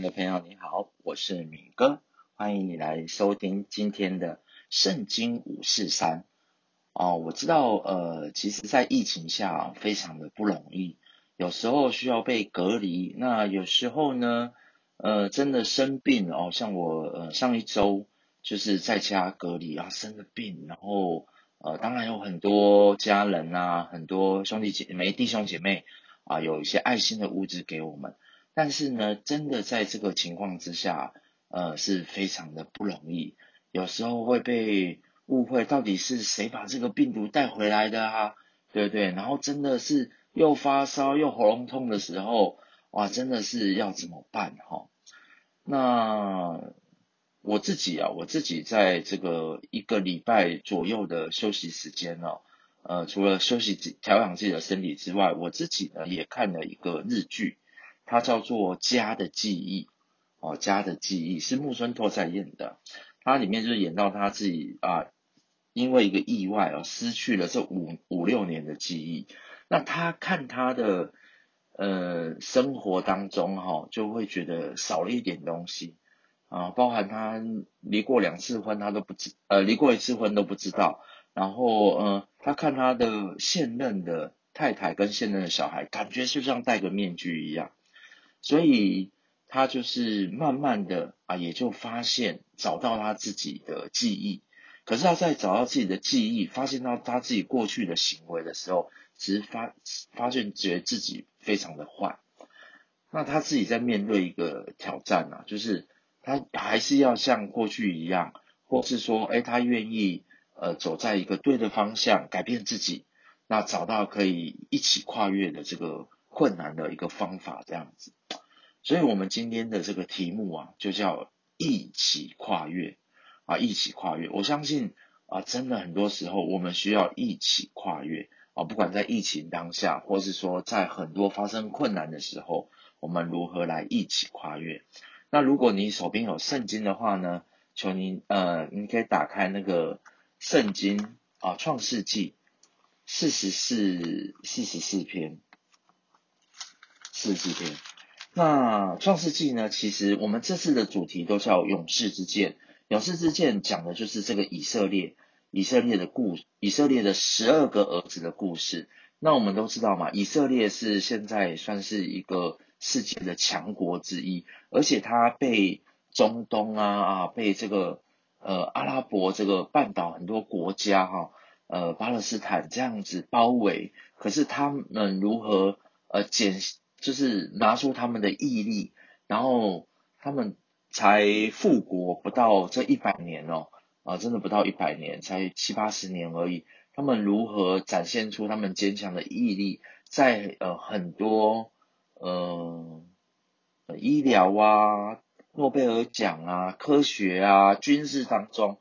各位朋友你好，我是敏哥，欢迎你来收听今天的圣经五四三。哦，我知道，呃，其实，在疫情下非常的不容易，有时候需要被隔离，那有时候呢，呃，真的生病哦，像我，呃，上一周就是在家隔离啊，生了病，然后，呃，当然有很多家人啊，很多兄弟姐妹、弟兄姐妹啊，有一些爱心的物资给我们。但是呢，真的在这个情况之下，呃，是非常的不容易。有时候会被误会，到底是谁把这个病毒带回来的啊？对不对？然后真的是又发烧又喉咙痛的时候，哇，真的是要怎么办哈？那我自己啊，我自己在这个一个礼拜左右的休息时间呢，呃，除了休息调养自己的身体之外，我自己呢也看了一个日剧。它叫做《家的记忆》哦，《家的记忆》是木村拓哉演的。它里面就是演到他自己啊，因为一个意外而失去了这五五六年的记忆。那他看他的呃生活当中哈、哦，就会觉得少了一点东西啊，包含他离过两次婚，他都不知呃离过一次婚都不知道。然后呃，他看他的现任的太太跟现任的小孩，感觉就像戴个面具一样。所以他就是慢慢的啊，也就发现找到他自己的记忆。可是他在找到自己的记忆，发现到他自己过去的行为的时候，其实发发现觉得自己非常的坏。那他自己在面对一个挑战啊，就是他还是要像过去一样，或是说，哎，他愿意呃走在一个对的方向，改变自己，那找到可以一起跨越的这个。困难的一个方法，这样子，所以我们今天的这个题目啊，就叫一起跨越啊，一起跨越。我相信啊，真的很多时候我们需要一起跨越啊，不管在疫情当下，或是说在很多发生困难的时候，我们如何来一起跨越？那如果你手边有圣经的话呢，求您呃，你可以打开那个圣经啊，创世纪四十四四十四篇。四十四篇，那创世纪呢？其实我们这次的主题都叫勇士之剑。勇士之剑讲的就是这个以色列，以色列的故，以色列的十二个儿子的故事。那我们都知道嘛，以色列是现在算是一个世界的强国之一，而且它被中东啊啊，被这个呃阿拉伯这个半岛很多国家哈，呃巴勒斯坦这样子包围。可是他们如何呃减？就是拿出他们的毅力，然后他们才复国不到这一百年哦，啊，真的不到一百年，才七八十年而已。他们如何展现出他们坚强的毅力，在呃很多呃医疗啊、诺贝尔奖啊、科学啊、军事当中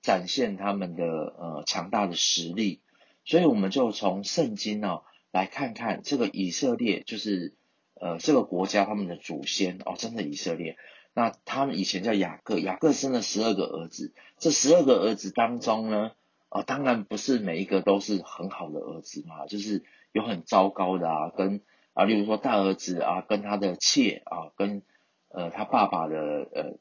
展现他们的呃强大的实力。所以我们就从圣经呢、来看看这个以色列就是。呃，这个国家他们的祖先哦，真的以色列，那他们以前叫雅各，雅各生了十二个儿子，这十二个儿子当中呢，啊、当然不是每一个都是很好的儿子嘛，就是有很糟糕的啊，跟啊，例如说大儿子啊，跟他的妾啊，跟呃他爸爸的呃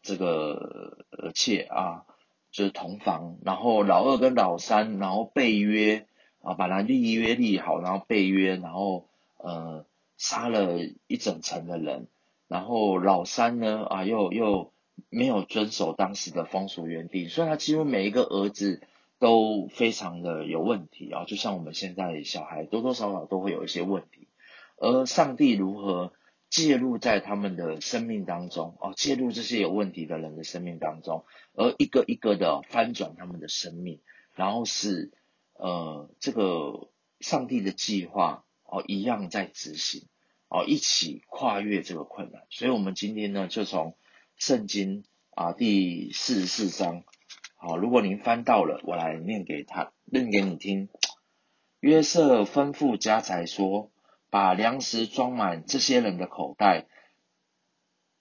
这个呃妾啊，就是同房，然后老二跟老三，然后背约啊，把他立约立好，然后背约，然后呃。杀了一整城的人，然后老三呢啊，又又没有遵守当时的风俗约定，所以他几乎每一个儿子都非常的有问题啊，就像我们现在小孩多多少少都会有一些问题，而上帝如何介入在他们的生命当中啊，介入这些有问题的人的生命当中，而一个一个的翻转他们的生命，然后是呃这个上帝的计划。哦，一样在执行，哦，一起跨越这个困难。所以，我们今天呢，就从圣经啊第四十四章，好，如果您翻到了，我来念给他，念给你听。约瑟吩咐家财说：“把粮食装满这些人的口袋，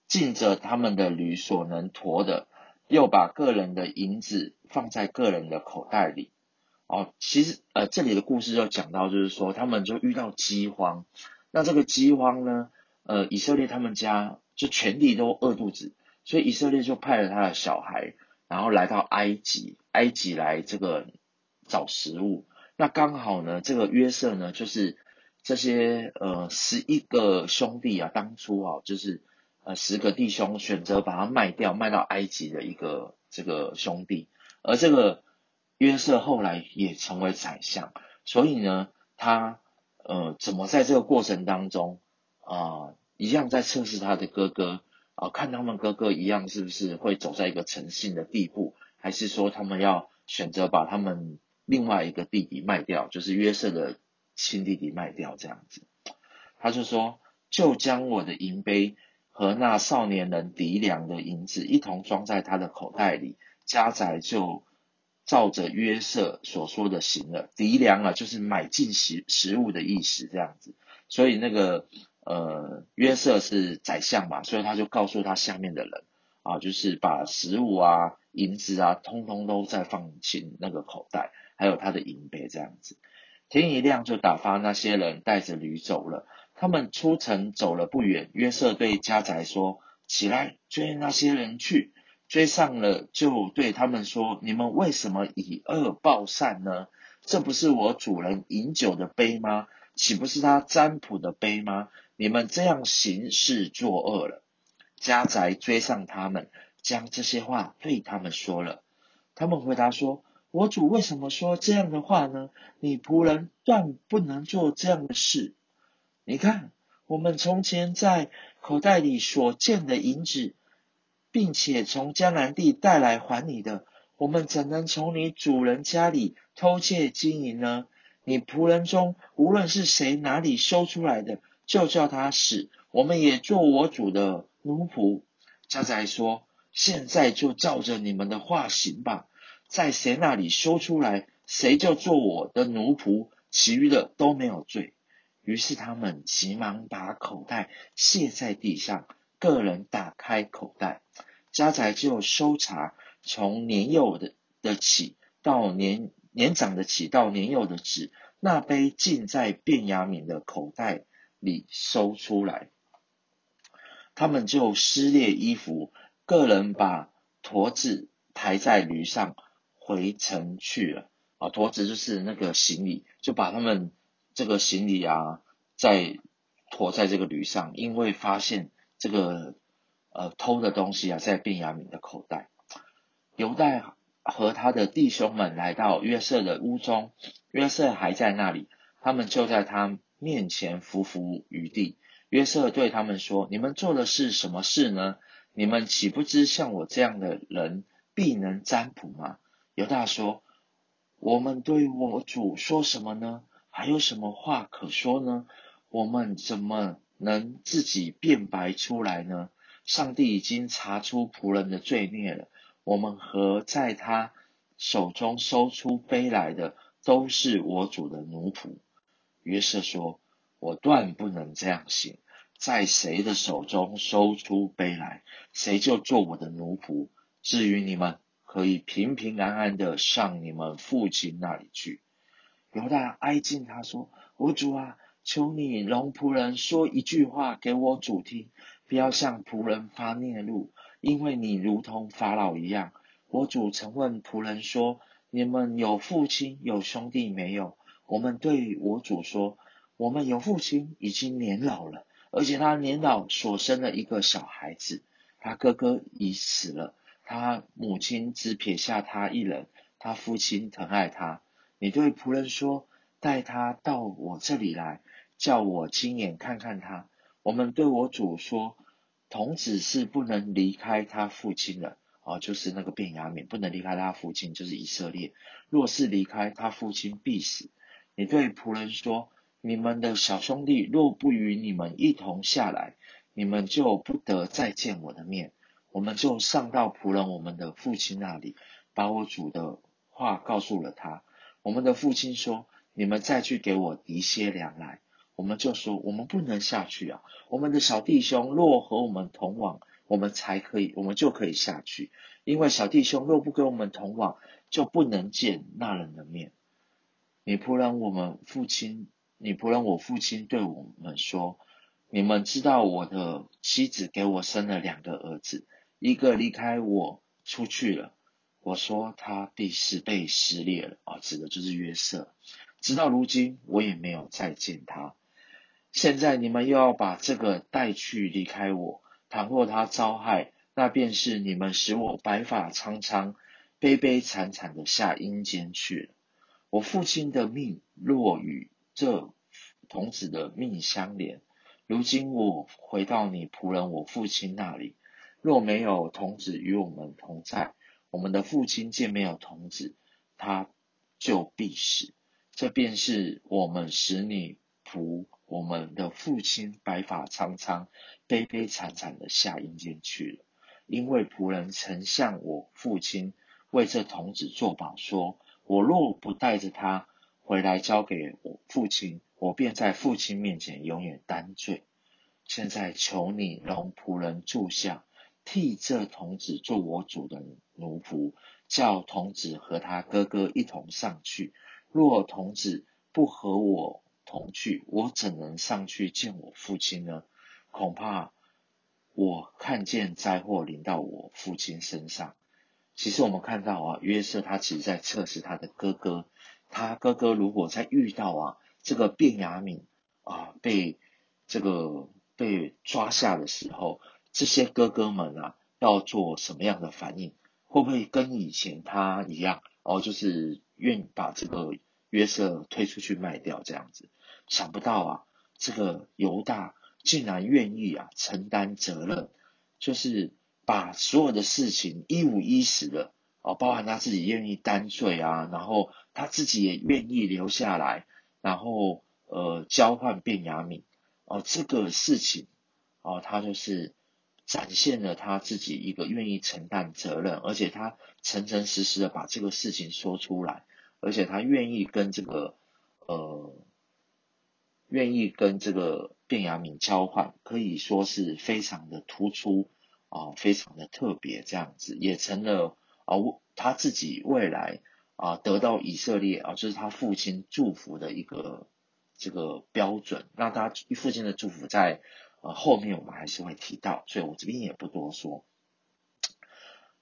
尽着他们的驴所能驮的，又把个人的银子放在个人的口袋里。”哦，其实呃，这里的故事就讲到，就是说他们就遇到饥荒，那这个饥荒呢，呃，以色列他们家就全地都饿肚子，所以以色列就派了他的小孩，然后来到埃及，埃及来这个找食物。那刚好呢，这个约瑟呢，就是这些呃十一个兄弟啊，当初啊，就是呃十个弟兄选择把他卖掉，卖到埃及的一个这个兄弟，而这个约瑟后来也成为宰相，所以呢，他呃怎么在这个过程当中啊、一样在测试他的哥哥啊、看他们哥哥一样是不是会走在一个诚信的地步，还是说他们要选择把他们。另外一个弟弟卖掉，就是约瑟的亲弟弟卖掉，这样子，他就说，就将我的银杯和那少年人糴粮的银子一同装在他的口袋里，家宅就照着约瑟所说的行了。敌粮啊，就是买进食食物的意思，这样子。所以那个呃约瑟是宰相嘛，所以他就告诉他下面的人啊，就是把食物啊、银子啊，通通都再放进那个口袋。还有他的银杯这样子，天一亮就打发那些人带着驴走了。他们出城走了不远，约瑟对家宰说：“起来追那些人去。”追上了，就对他们说：“你们为什么以恶报善呢？这不是我主人饮酒的杯吗？岂不是他占卜的杯吗？你们这样行事作恶了。”家宅追上他们，将这些话对他们说了。他们回答说。我主为什么说这样的话呢？你仆人断不能做这样的事。你看，我们从前在口袋里所见的银子，并且从江南地带来还你的，我们怎能从你主人家里偷窃金银呢？你仆人中无论是谁哪里收出来的，就叫他死，我们也做我主的奴仆。家宅说：现在就照着你们的话行吧。在谁那里收出来，谁就做我的奴仆，其余的都没有罪。于是他们急忙把口袋卸在地上，个人打开口袋，家宅就搜查，从年幼的的起到年年长的起到年幼的止，那杯尽在便雅敏的口袋里搜出来。他们就撕裂衣服，个人把驮子抬在驴上。回城去了啊，驮子就是那个行李，就把他们这个行李啊，再驮在这个驴上，因为发现这个呃偷的东西啊，在便雅悯的口袋。犹大和他的弟兄们来到约瑟的屋中，约瑟还在那里，他们就在他面前伏伏于地。约瑟对他们说：“你们做的是什么事呢？你们岂不知像我这样的人必能占卜吗？”犹大说：“我们对我主说什么呢？还有什么话可说呢？我们怎么能自己辩白出来呢？上帝已经查出仆人的罪孽了。我们和在他手中搜出杯来的，都是我主的奴仆。”约瑟说：“我断不能这样行。在谁的手中搜出杯来，谁就做我的奴仆。至于你们，”可以平平安安的上你们父亲那里去。犹大挨近他说：“我主啊，求你容仆人说一句话给我主听，不要向仆人发孽怒，因为你如同法老一样。我主曾问仆人说：你们有父亲有兄弟没有？我们对我主说：我们有父亲，已经年老了，而且他年老所生的一个小孩子，他哥哥已死了。”他母亲只撇下他一人，他父亲疼爱他。你对仆人说：“带他到我这里来，叫我亲眼看看他。”我们对我主说：“童子是不能离开他父亲的。”哦，就是那个便雅悯不能离开他父亲，就是以色列。若是离开他父亲，必死。你对仆人说：“你们的小兄弟若不与你们一同下来，你们就不得再见我的面。”我们就上到仆人我们的父亲那里，把我主的话告诉了他。我们的父亲说：“你们再去给我提些粮来。”我们就说：“我们不能下去啊！我们的小弟兄若和我们同往，我们才可以，我们就可以下去。因为小弟兄若不跟我们同往，就不能见那人的面。”你仆人我们父亲，你仆人我父亲对我们说：“你们知道我的妻子给我生了两个儿子，一个离开我出去了。我说他必是被撕裂了啊，指的就是约瑟。直到如今，我也没有再见他。现在你们又要把这个带去离开我，倘若他遭害，那便是你们使我白发苍苍、悲悲惨惨的下阴间去了。我父亲的命若与这童子的命相连，如今我回到你仆人我父亲那里，若没有童子与我们同在。我们的父亲见没有童子，他就必死。这便是我们使你仆我们的父亲白发苍苍、悲悲惨惨的下阴间去了。因为仆人曾向我父亲为这童子作保，说：我若不带着他回来交给我父亲，我便在父亲面前永远担罪。现在求你容仆人住下。替这童子做我主的奴仆，叫童子和他哥哥一同上去。若童子不和我同去，我怎能上去见我父亲呢？恐怕我看见灾祸临到我父亲身上。其实我们看到啊，约瑟他其实在测试他的哥哥。他哥哥如果在遇到啊这个便雅悯啊被这个被抓下的时候，这些哥哥们啊，要做什么样的反应？会不会跟以前他一样？哦，就是愿把这个约瑟推出去卖掉这样子？想不到啊，这个犹大竟然愿意啊承担责任，就是把所有的事情一五一十的哦，包含他自己愿意担罪啊，然后他自己也愿意留下来，然后呃交换便雅悯哦，这个事情哦，他就是。展现了他自己一个愿意承担责任，而且他诚诚实实的把这个事情说出来，而且他愿意跟这个呃，愿意跟这个便雅悯交换，可以说是非常的突出啊、非常的特别，这样子也成了啊、呃、他自己未来啊、得到以色列啊、呃，就是他父亲祝福的一个这个标准，让他父亲的祝福在。呃，后面我们还是会提到，所以我这边也不多说。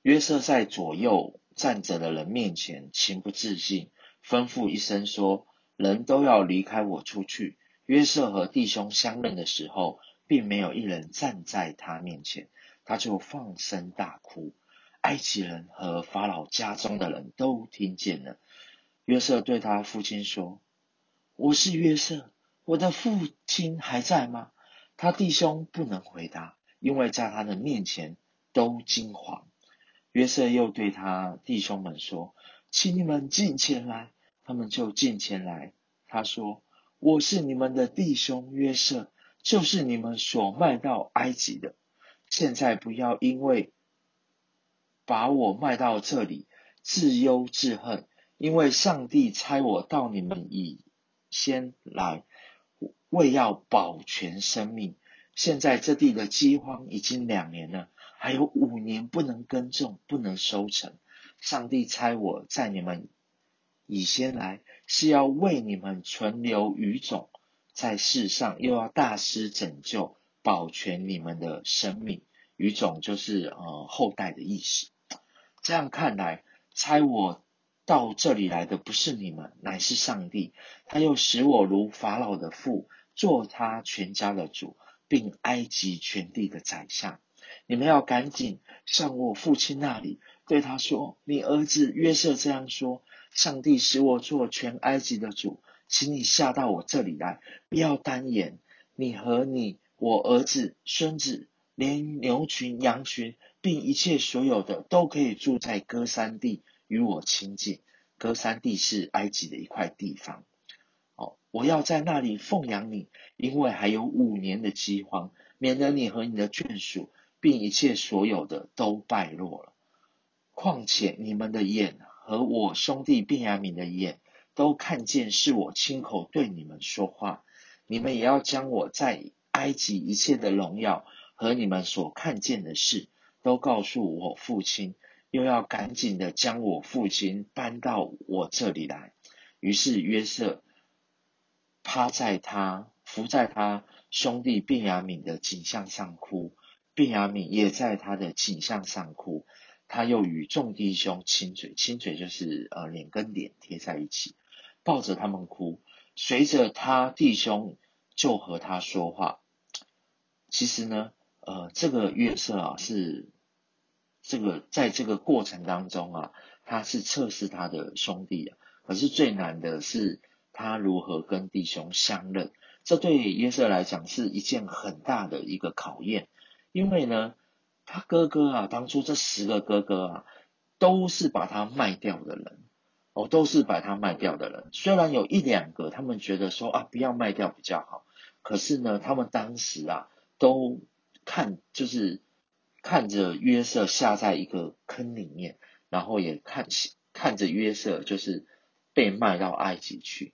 约瑟在左右站着的人面前情不自禁，吩咐一声说：“人都要离开我出去。”约瑟和弟兄相认的时候，并没有一人站在他面前，他就放声大哭。埃及人和法老家中的人都听见了。约瑟对他父亲说：“我是约瑟，我的父亲还在吗？”他弟兄不能回答，因为在他的面前都惊惶。约瑟又对他弟兄们说：“请你们进前来。”他们就进前来。他说：“我是你们的弟兄约瑟，就是你们所卖到埃及的。现在不要因为把我卖到这里，自忧自恨，因为上帝差我到你们以先来。”为要保全生命，现在这地的饥荒已经两年了，还有五年不能耕种，不能收成。上帝差我在你们以先来，是要为你们存留余种，在世上又要大施拯救，保全你们的生命。余种就是呃后代的意思。这样看来，差我到这里来的不是你们，乃是上帝。他又使我如法老的父。做他全家的主，并埃及全地的宰相。你们要赶紧上我父亲那里，对他说：“你儿子约瑟这样说：上帝使我做全埃及的主，请你下到我这里来，不要单言。你和你我儿子、孙子，连牛群、羊群，并一切所有的，都可以住在歌山地，与我亲近。歌山地是埃及的一块地方。”哦我要在那里奉养你，因为还有五年的饥荒，免得你和你的眷属，并一切所有的都败落了。况且你们的眼和我兄弟便雅悯的眼都看见是我亲口对你们说话，你们也要将我在埃及一切的荣耀和你们所看见的事，都告诉我父亲，又要赶紧的将我父亲搬到我这里来。于是约瑟。趴在他伏在他兄弟便雅悯的颈项上哭，便雅悯也在他的颈项上哭。他又与众弟兄亲嘴，亲嘴就是呃脸跟脸贴在一起，抱着他们哭。随着他弟兄就和他说话。其实呢，呃，这个约瑟啊是这个在这个过程当中啊，他是测试他的兄弟啊。可是最难的是他如何跟弟兄相认。这对约瑟来讲是一件很大的一个考验，因为呢。他哥哥啊，当初这十个哥哥啊，都是把他卖掉的人，哦，都是把他卖掉的人。虽然有一两个，他们觉得说啊，不要卖掉比较好，可是呢，他们当时啊，都看就是看着约瑟下在一个坑里面，然后也看看着约瑟就是被卖到埃及去，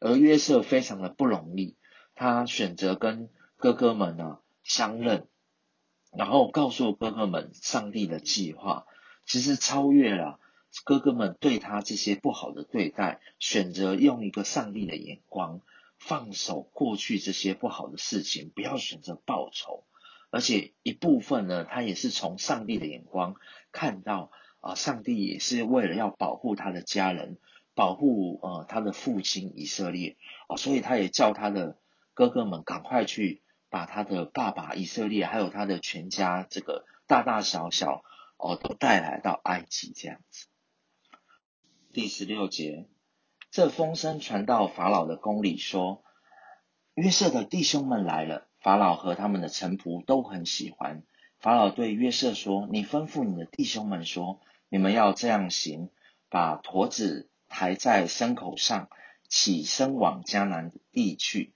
而约瑟非常的不容易，他选择跟哥哥们呢相认。然后告诉哥哥们上帝的计划，其实超越了哥哥们对他这些不好的对待，选择用一个上帝的眼光，放手过去这些不好的事情，不要选择报仇。而且一部分呢，他也是从上帝的眼光看到啊，上帝也是为了要保护他的家人，保护呃他的父亲以色列啊，所以他也叫他的哥哥们赶快去。把他的爸爸以色列，还有他的全家，这个大大小小哦，都带来到埃及这样子。第十六节，这风声传到法老的宫里，说约瑟的弟兄们来了。法老和他们的臣仆都很喜欢。法老对约瑟说：“你吩咐你的弟兄们说，你们要这样行，把驼子抬在牲口上，起身往迦南地去。”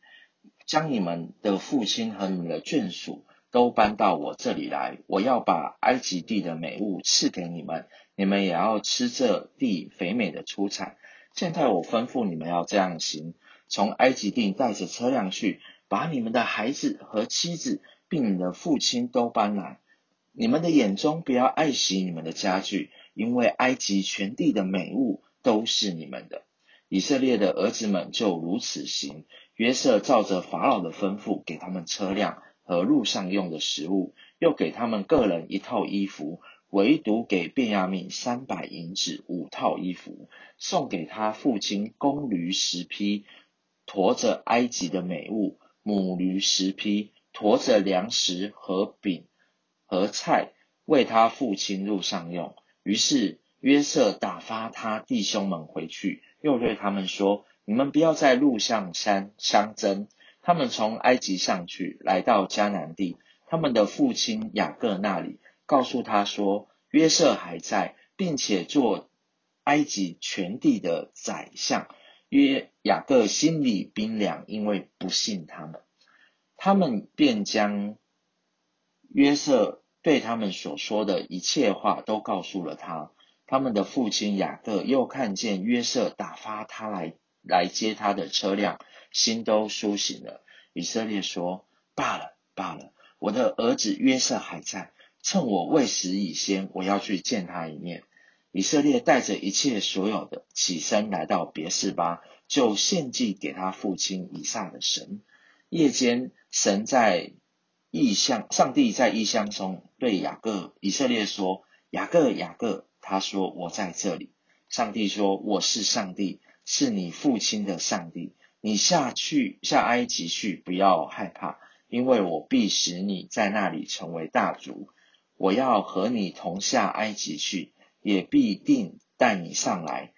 将你们的父亲和你们的眷属都搬到我这里来，我要把埃及地的美物赐给你们，你们也要吃这地肥美的出产。现在我吩咐你们要这样行：从埃及地带着车辆去，把你们的孩子和妻子，并你的父亲都搬来。你们的眼中不要爱惜你们的家具，因为埃及全地的美物都是你们的。以色列的儿子们就如此行。约瑟照着法老的吩咐，给他们车辆和路上用的食物，又给他们个人一套衣服，唯独给便雅悯三百银子五套衣服，送给他父亲公驴十匹，驮着埃及的美物；母驴十匹，驮着粮食和饼和菜，为他父亲路上用。于是约瑟打发他弟兄们回去，又对他们说。你们不要在路上相相争。他们从埃及上去，来到迦南地，他们的父亲雅各那里，告诉他说：约瑟还在，并且做埃及全地的宰相。约雅各心里冰凉，因为不信他们。他们便将约瑟对他们所说的一切话都告诉了他。他们的父亲雅各又看见约瑟打发他来。来接他的车辆，心都苏醒了。以色列说：“罢了，罢了，我的儿子约瑟还在。趁我未死以先，我要去见他一面。”以色列带着一切所有的，起身来到别是巴，就献祭给他父亲以撒的神。夜间，神在异象，上帝在异象中对雅各、以色列说：“雅各，雅各。”他说：“我在这里。”上帝说：“我是上帝。”是你父亲的上帝，你下去下埃及去，不要害怕，因为我必使你在那里成为大族。我要和你同下埃及去，也必定带你上来。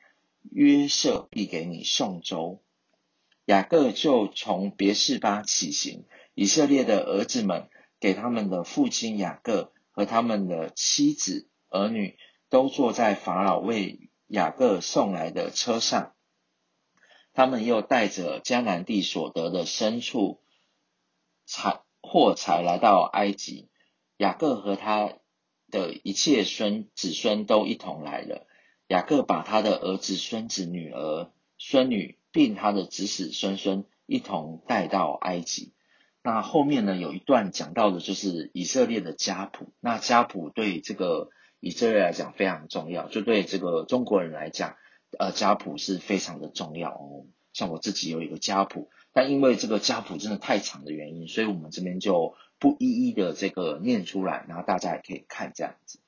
约瑟必给你送粥。雅各就从别是巴起行，以色列的儿子们给他们的父亲雅各和他们的妻子儿女都坐在法老为雅各送来的车上。他们又带着迦南地所得的牲畜、财货财来到埃及。雅各和他的一切孙子孙都一同来了。雅各把他的儿子、孙子、女儿、孙女，并他的子子孙孙一同带到埃及。那后面呢，有一段讲到的就是以色列的家谱。那家谱对这个以色列来讲非常重要，就对这个中国人来讲。呃，家谱是非常的重要哦。像我自己有一个家谱，但因为这个家谱真的太长的原因，所以我们这边就不一一的这个念出来，然后大家也可以看这样子。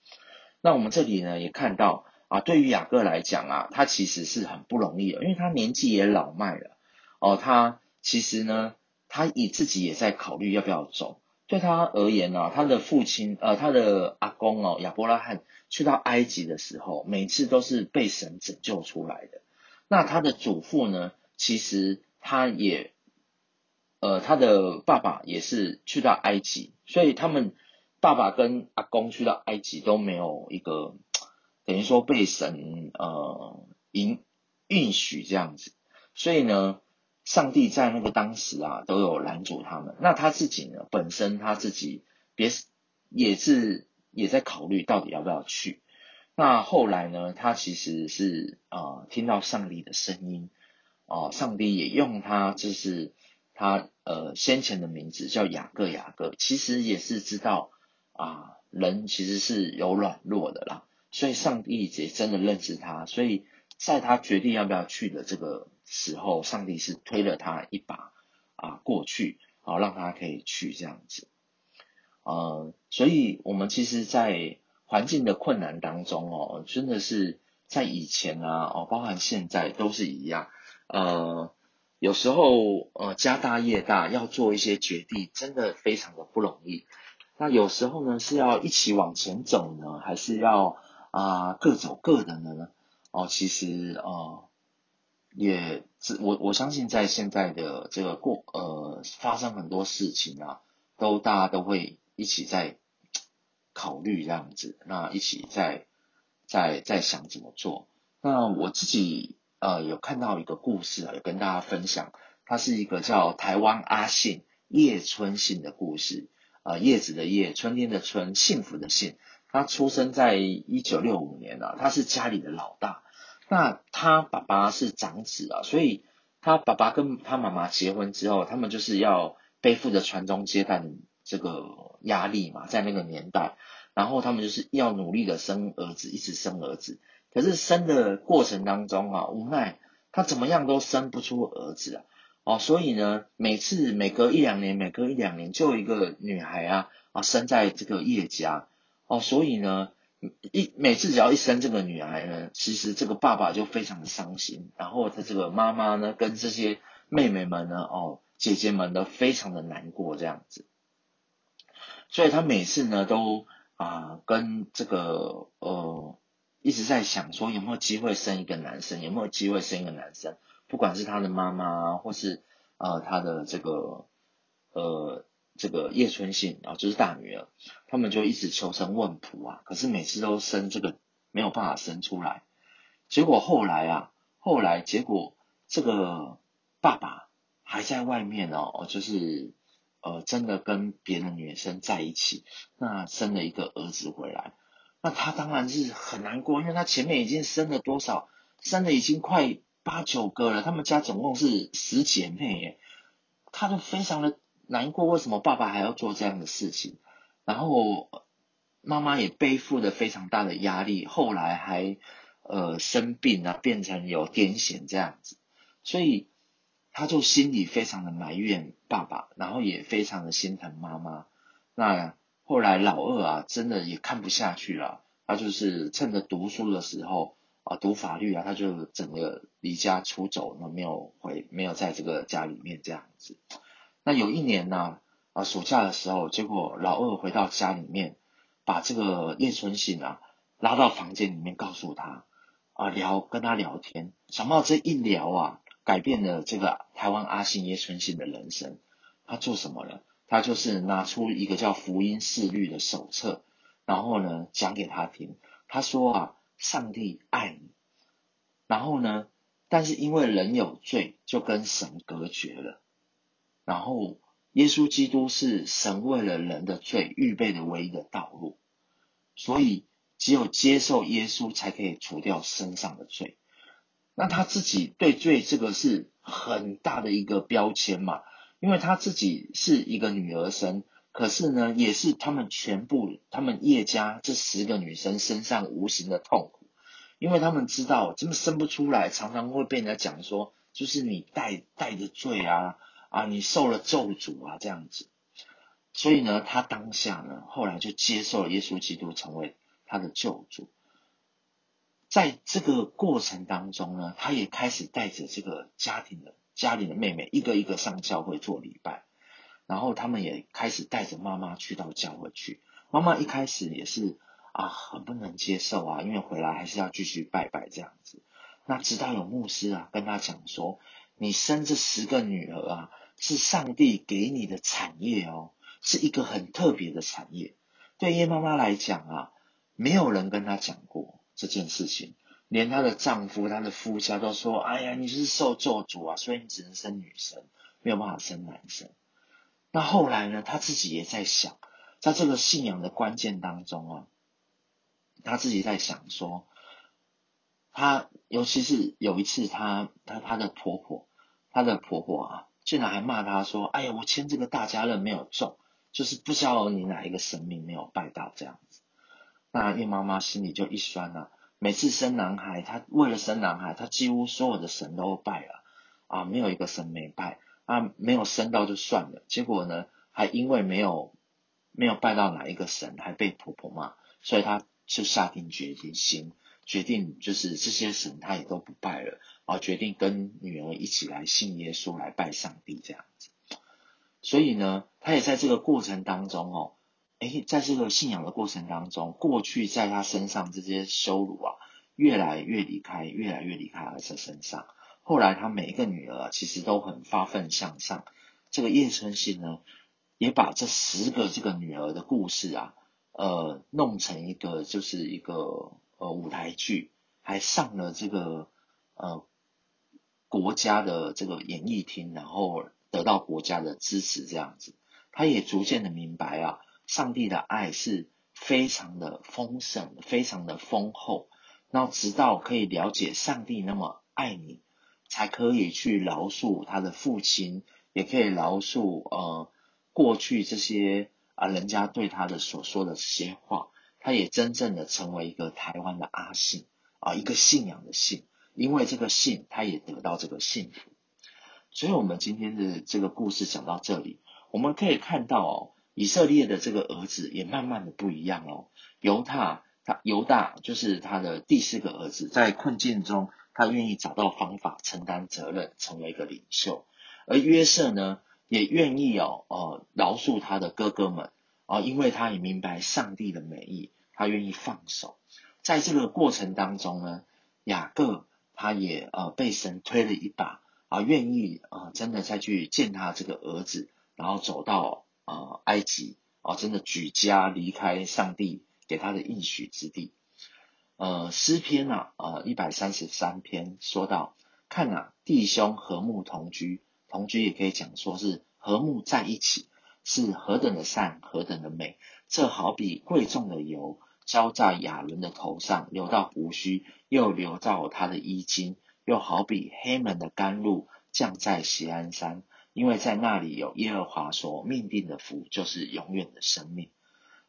那我们这里呢也看到啊，对于雅各来讲啊，他其实是很不容易的，因为他年纪也老迈了哦，他其实呢，他以自己也在考虑要不要走。对他而言呢、啊，他的父亲呃，他的阿公哦，亚伯拉罕去到埃及的时候，每次都是被神拯救出来的。那他的祖父呢，其实他也呃，他的爸爸也是去到埃及，所以他们爸爸跟阿公去到埃及都没有一个等于说被神呃允允许这样子，所以呢。上帝在那个当时啊，都有拦阻他们。那他自己呢？本身他自己别也是也在考虑到底要不要去。那后来呢？他其实是啊、听到上帝的声音啊、上帝也用他，就是他呃先前的名字叫雅各雅各，其实也是知道啊、人其实是有软弱的啦。所以上帝也真的认识他，所以在他决定要不要去的这个。时候，上帝是推了他一把啊过去，啊让他可以去这样子，呃，所以我们其实，在环境的困难当中哦，真的是在以前啊，哦，包含现在都是一样，呃，有时候呃家大业大，要做一些决定，真的非常的不容易。那有时候呢，是要一起往前走呢，还是要啊、各走各的呢？哦，其实呃。也，我我相信在现在的这个过呃发生很多事情啊，都大家都会一起在考虑这样子，那一起在在在想怎么做。那我自己呃有看到一个故事啊，有跟大家分享，它是一个叫台湾阿信叶春信的故事，呃叶子的叶，春天的春，幸福的幸。他出生在一九六五年啊，他是家里的老大。那他爸爸是长子啊，所以他爸爸跟他妈妈结婚之后，他们就是要背负着传宗接代这个压力嘛，在那个年代，然后他们就是要努力的生儿子，一直生儿子。可是生的过程当中啊，无奈他怎么样都生不出儿子啊，哦，所以呢，每次每隔一两年，每隔一两年就有一个女孩啊啊生在这个叶家，哦，所以呢。一每次只要一生这个女孩呢，其实这个爸爸就非常的伤心，然后他这个妈妈呢，跟这些妹妹们呢，哦，姐姐们都非常的难过这样子，所以他每次呢都啊、跟这个呃一直在想说有没有机会生一个男生，有没有机会生一个男生，不管是他的妈妈或是呃他的这个呃。这个叶春信啊，就是大女儿，他们就一直求神问卜啊，可是每次都生这个没有办法生出来。结果后来啊，后来结果这个爸爸还在外面哦，就是呃真的跟别的女生在一起，那生了一个儿子回来，那他当然是很难过，因为他前面已经生了多少，生了已经快八九个了，他们家总共是十姐妹耶，他就非常的。难过，为什么爸爸还要做这样的事情？然后妈妈也背负着非常大的压力，后来还呃生病啊，变成有癫痫这样子，所以他就心里非常的埋怨爸爸，然后也非常的心疼妈妈。那后来老二啊，真的也看不下去了，他就是趁着读书的时候啊，读法律啊，他就整个离家出走，那没有回，没有在这个家里面这样子。那有一年呢，啊，暑假的时候，结果老二回到家里面，把这个叶春信啊拉到房间里面，告诉他啊聊跟他聊天，想不到这一聊啊，改变了这个台湾阿信叶春信的人生。他做什么了？他就是拿出一个叫福音四律的手册，然后呢讲给他听。他说啊，上帝爱你，然后呢，但是因为人有罪，就跟神隔绝了。然后，耶稣基督是神为了人的罪预备的唯一的道路，所以只有接受耶稣才可以除掉身上的罪。那他自己对罪这个是很大的一个标签嘛，因为他自己是一个女儿身，可是呢，也是他们全部他们叶家这十个女生身上无形的痛苦，因为他们知道这么生不出来，常常会被人家讲说，就是你带带着罪啊。啊，你受了咒诅啊，这样子。所以呢，他当下呢，后来就接受了耶稣基督成为他的救主。在这个过程当中呢，他也开始带着这个家庭的家里的妹妹一个一个上教会做礼拜，然后他们也开始带着妈妈去到教会去。妈妈一开始也是啊，很不能接受啊，因为回来还是要继续拜拜这样子。那直到有牧师啊跟他讲说，你生这十个女儿啊，是上帝给你的产业哦。是一个很特别的产业，对叶妈妈来讲啊，没有人跟她讲过这件事情，连她的丈夫、她的夫家都说：“哎呀，你是受咒诅啊，所以你只能生女生，没有办法生男生。”那后来呢，她自己也在想，在这个信仰的关键当中啊，她自己在想说，她尤其是有一次她，她她她的婆婆，她的婆婆啊，竟然还骂他说：“哎呀，我签这个大家乐没有中。”就是不知道你哪一个神明没有拜到这样子，那叶妈妈心里就一酸了、啊。每次生男孩，她为了生男孩，她几乎所有的神都拜了啊，没有一个神没拜啊，没有生到就算了。结果呢，还因为没有没有拜到哪一个神，还被婆婆骂，所以她就下定决心，决定就是这些神她也都不拜了啊，决定跟女儿一起来信耶稣，来拜上帝这样子。所以呢，他也在这个过程当中哦，诶，在这个信仰的过程当中，过去在他身上这些羞辱啊，越来越离开，越来越离开儿子身上。后来他每一个女儿啊，其实都很发奋向上。这个叶春信呢，也把这十个这个女儿的故事啊，呃，弄成一个就是一个呃舞台剧，还上了这个呃国家的这个演艺厅，然后。得到国家的支持，这样子，他也逐渐的明白啊，上帝的爱是非常的丰盛，非常的丰厚。然后直到可以了解上帝那么爱你，才可以去饶恕他的父亲，也可以饶恕呃过去这些啊人家对他的所说的这些话。他也真正的成为一个台湾的阿信啊，一个信仰的信，因为这个信，他也得到这个幸福。所以，我们今天的这个故事讲到这里，我们可以看到哦，以色列的这个儿子也慢慢的不一样哦。犹大，他犹大就是他的第四个儿子，在困境中，他愿意找到方法承担责任，成为一个领袖。而约瑟呢，也愿意哦，呃，饶恕他的哥哥们啊，因为他也明白上帝的美意，他愿意放手。在这个过程当中呢，雅各他也呃被神推了一把。啊，愿意啊，真的再去见他这个儿子，然后走到啊埃及啊，真的举家离开上帝给他的应许之地。呃，诗篇啊，呃一百三十三篇说到，看啊，弟兄和睦同居，同居也可以讲说是和睦在一起，是何等的善，何等的美。这好比贵重的油浇在亚伦的头上，流到胡须，又流到他的衣襟。又好比黑门的甘露降在锡安山，因为在那里有耶和华所命定的福，就是永远的生命。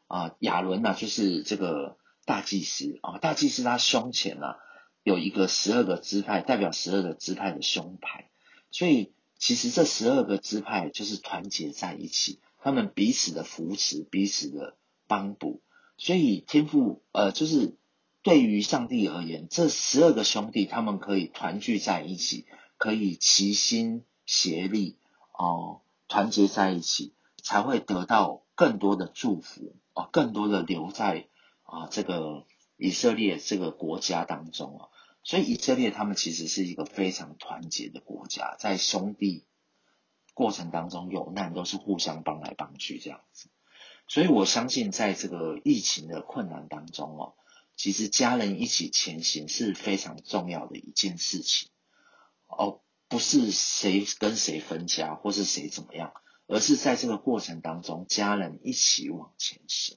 啊，亚伦呢，就是这个大祭司啊，大祭司他胸前呢、啊、有一个十二个支派，代表十二个支派的胸牌。所以其实这十二个支派就是团结在一起，他们彼此的扶持，彼此的帮补。所以天父呃，就是。对于上帝而言，这十二个兄弟他们可以团聚在一起，可以齐心协力哦，团结在一起，才会得到更多的祝福啊，更多的留在啊这个以色列这个国家当中啊。所以以色列他们其实是一个非常团结的国家，在兄弟过程当中有难都是互相帮来帮去这样子。所以我相信，在这个疫情的困难当中哦。其实家人一起前行是非常重要的一件事情，哦，不是谁跟谁分家或是谁怎么样，而是在这个过程当中，家人一起往前行。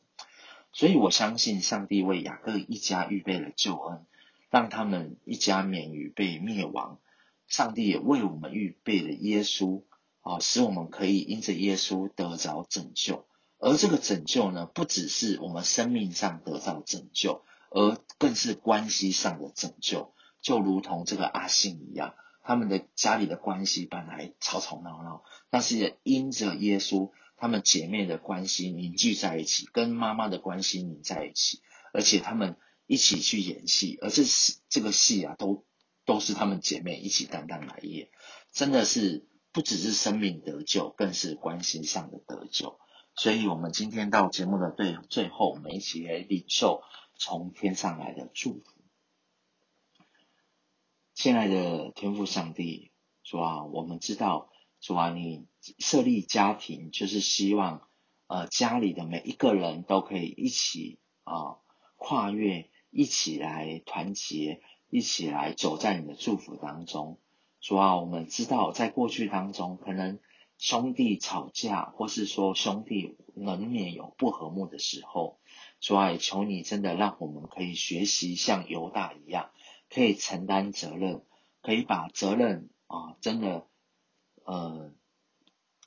所以我相信上帝为雅各一家预备了救恩，让他们一家免于被灭亡。上帝也为我们预备了耶稣，啊，使我们可以因着耶稣得着拯救。而这个拯救呢，不只是我们生命上得到拯救。而更是关系上的拯救，就如同这个阿信一样，他们的家里的关系本来吵吵闹闹，但是也因着耶稣，他们姐妹的关系凝聚在一起，跟妈妈的关系凝在一起，而且他们一起去演戏，而这戏这个戏啊，都都是他们姐妹一起担当来演，真的是不只是生命得救，更是关系上的得救。所以，我们今天到节目的最最后，我们一起来领受从天上来的祝福。亲爱的天父上帝，主啊，我们知道，主啊，你设立家庭就是希望，呃，家里的每一个人都可以一起啊、跨越，一起来团结，一起来走在你的祝福当中。主啊，我们知道，在过去当中，可能。兄弟吵架，或是说兄弟难免有不和睦的时候，主啊，求你真的让我们可以学习像犹大一样，可以承担责任，可以把责任啊，真的呃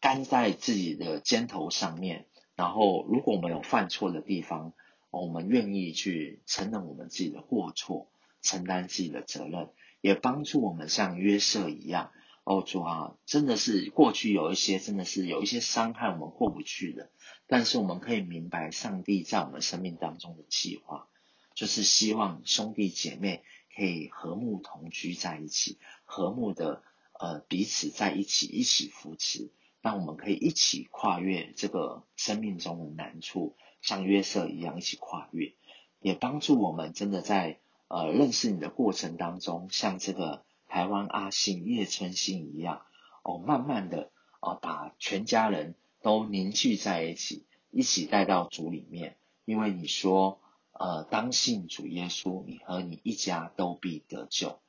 担在自己的肩头上面。然后，如果我们有犯错的地方，我们愿意去承认我们自己的过错，承担自己的责任，也帮助我们像约瑟一样。哦，主啊，真的是过去有一些，真的是有一些伤害我们过不去的，但是我们可以明白，上帝在我们生命当中的计划，就是希望兄弟姐妹可以和睦同居在一起，和睦的呃彼此在一起，一起扶持，让我们可以一起跨越这个生命中的难处，像约瑟一样一起跨越，也帮助我们真的在呃认识你的过程当中，像这个。台湾阿信叶春信一样，哦，慢慢的啊，把全家人都凝聚在一起，一起带到主里面。因为你说，呃，当信主耶稣，你和你一家都必得救。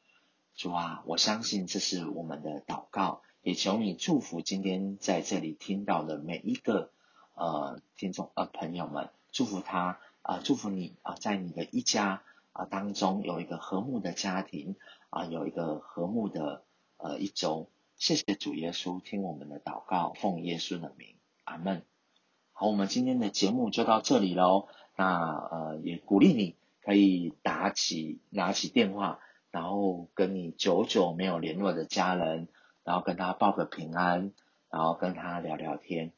主啊，我相信这是我们的祷告，也求你祝福今天在这里听到的每一个呃听众呃朋友们，祝福他啊、呃，祝福你啊、在你的一家啊、呃、当中有一个和睦的家庭。啊，有一个和睦的呃一周，谢谢主耶稣，听我们的祷告，奉耶稣的名，阿门。好，我们今天的节目就到这里喽。那呃，也鼓励你可以打起拿起电话，然后跟你久久没有联络的家人，然后跟他报个平安，然后跟他聊聊天，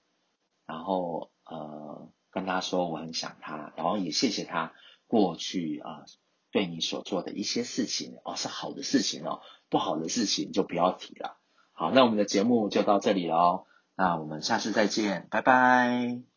然后呃跟他说我很想他，然后也谢谢他过去啊。对你所做的一些事情哦，是好的事情哦，不好的事情就不要提了。好，那我们的节目就到这里喽，那我们下次再见，拜拜。